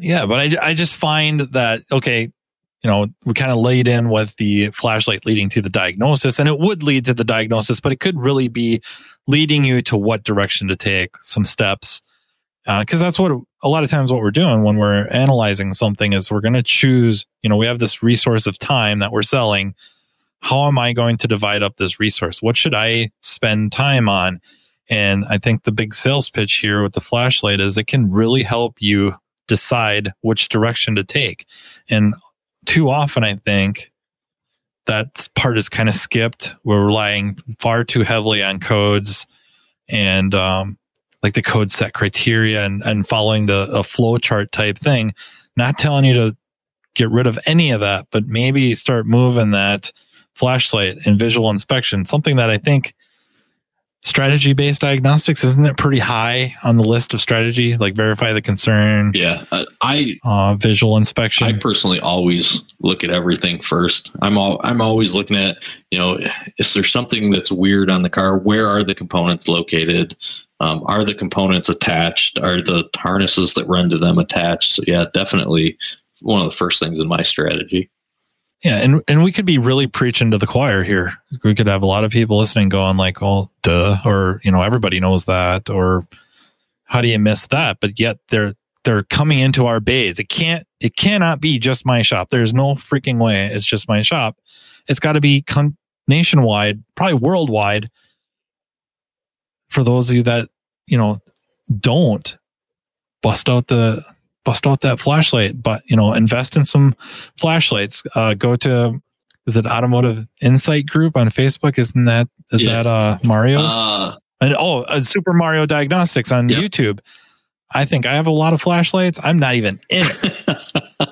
Yeah, but I I just find that okay, you know, we kind of laid in with the flashlight leading to the diagnosis, and it would lead to the diagnosis, but it could really be leading you to what direction to take, some steps, because uh, that's what a lot of times what we're doing when we're analyzing something is we're going to choose. You know, we have this resource of time that we're selling how am I going to divide up this resource? What should I spend time on? And I think the big sales pitch here with the flashlight is it can really help you decide which direction to take. And too often, I think that part is kind of skipped. We're relying far too heavily on codes and, um, like the code set criteria and, and following the a flow chart type thing, not telling you to get rid of any of that, but maybe start moving that flashlight and visual inspection, something that I think strategy based diagnostics isn't it pretty high on the list of strategy? Like verify the concern yeah uh, i uh, visual inspection. I personally always look at everything first. I'm all i'm always looking at you know is there something that's weird on the car? Where are the components located? Um, are the components attached? Are the harnesses that run to them attached? So yeah definitely one of the first things in my strategy yeah, and and we could be really preaching to the choir here. We could have a lot of people listening going like, "Well, duh," or you know, everybody knows that, or how do you miss that? But yet they're they're coming into our bays. It can't it cannot be just my shop. There's no freaking way it's just my shop. It's got to be con- nationwide, probably worldwide. For those of you that you know don't bust out the bust out that flashlight, but you know, invest in some flashlights. Uh, go to is it Automotive Insight Group on Facebook? Isn't that is yeah. that uh Mario's? Uh, and oh, uh, Super Mario Diagnostics on yep. YouTube. I think I have a lot of flashlights. I'm not even in it.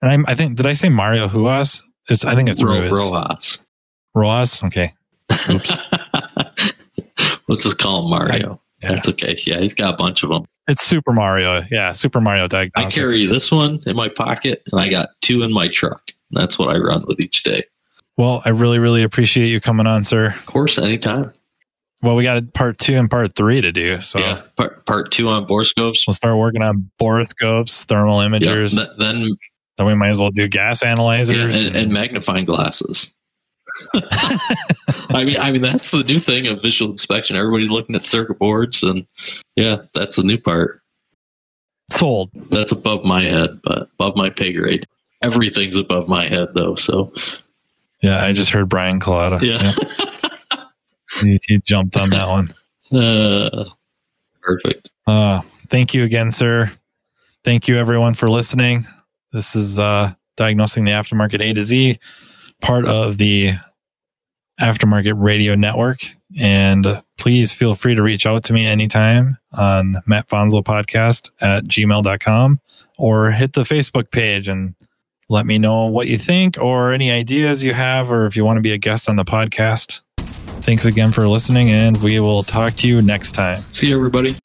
and I'm, I think, did I say Mario Huas? It's, I think it's Ro- Rojas. Rojas? Okay. Oops. Let's just call him Mario. I, yeah. That's okay. Yeah, he's got a bunch of them. It's Super Mario. Yeah, Super Mario Diagnostics. I carry this one in my pocket, and I got two in my truck. That's what I run with each day. Well, I really, really appreciate you coming on, sir. Of course, anytime. Well, we got part two and part three to do. So yeah, part, part two on borescopes. We'll start working on borescopes, thermal imagers. Yep. Then then we might as well do gas analyzers yeah, and, and, and magnifying glasses. I mean, I mean that's the new thing of visual inspection. Everybody's looking at circuit boards, and yeah, that's the new part. Sold. That's above my head, but above my pay grade. Everything's above my head, though. So, yeah, I just heard Brian Collada. Yeah, yeah. he, he, jumped on that one. Uh, perfect. Uh, thank you again, sir. Thank you, everyone, for listening. This is uh, diagnosing the aftermarket A to Z part of the Aftermarket Radio Network. And please feel free to reach out to me anytime on Matt Fanslow podcast at gmail.com or hit the Facebook page and let me know what you think or any ideas you have, or if you want to be a guest on the podcast. Thanks again for listening, and we will talk to you next time. See you, everybody.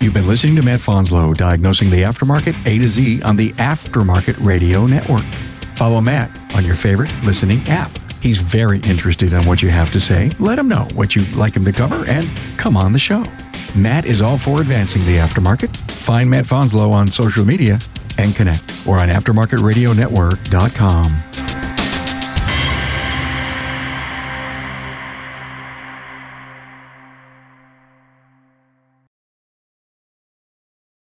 You've been listening to Matt Fanslow, diagnosing the aftermarket A to Z on the Aftermarket Radio Network. Follow Matt on your favorite listening app. He's very interested in what you have to say. Let him know what you'd like him to cover and come on the show. Matt is all for advancing the aftermarket. Find Matt Fanslow on social media and connect or on aftermarketradionetwork.com.